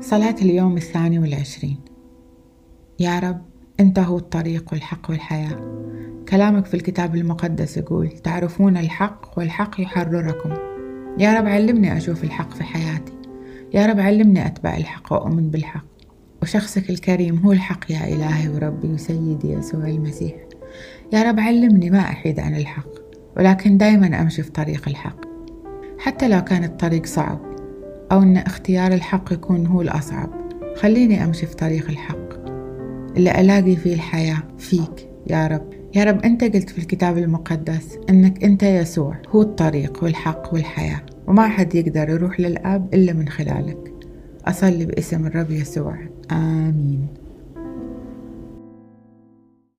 صلاة اليوم الثاني والعشرين. يا رب أنت هو الطريق والحق والحياة. كلامك في الكتاب المقدس يقول تعرفون الحق والحق يحرركم. يا رب علمني أشوف الحق في حياتي. يا رب علمني أتبع الحق وأؤمن بالحق. وشخصك الكريم هو الحق يا إلهي وربي وسيدي يسوع المسيح. يا رب علمني ما أحيد عن الحق ولكن دايما أمشي في طريق الحق. حتى لو كان الطريق صعب أو أن اختيار الحق يكون هو الأصعب. خليني أمشي في طريق الحق. اللي ألاقي فيه الحياة. فيك يا رب. يا رب أنت قلت في الكتاب المقدس أنك أنت يسوع. هو الطريق والحق والحياة. وما حد يقدر يروح للآب إلا من خلالك. أصلي باسم الرب يسوع. آمين.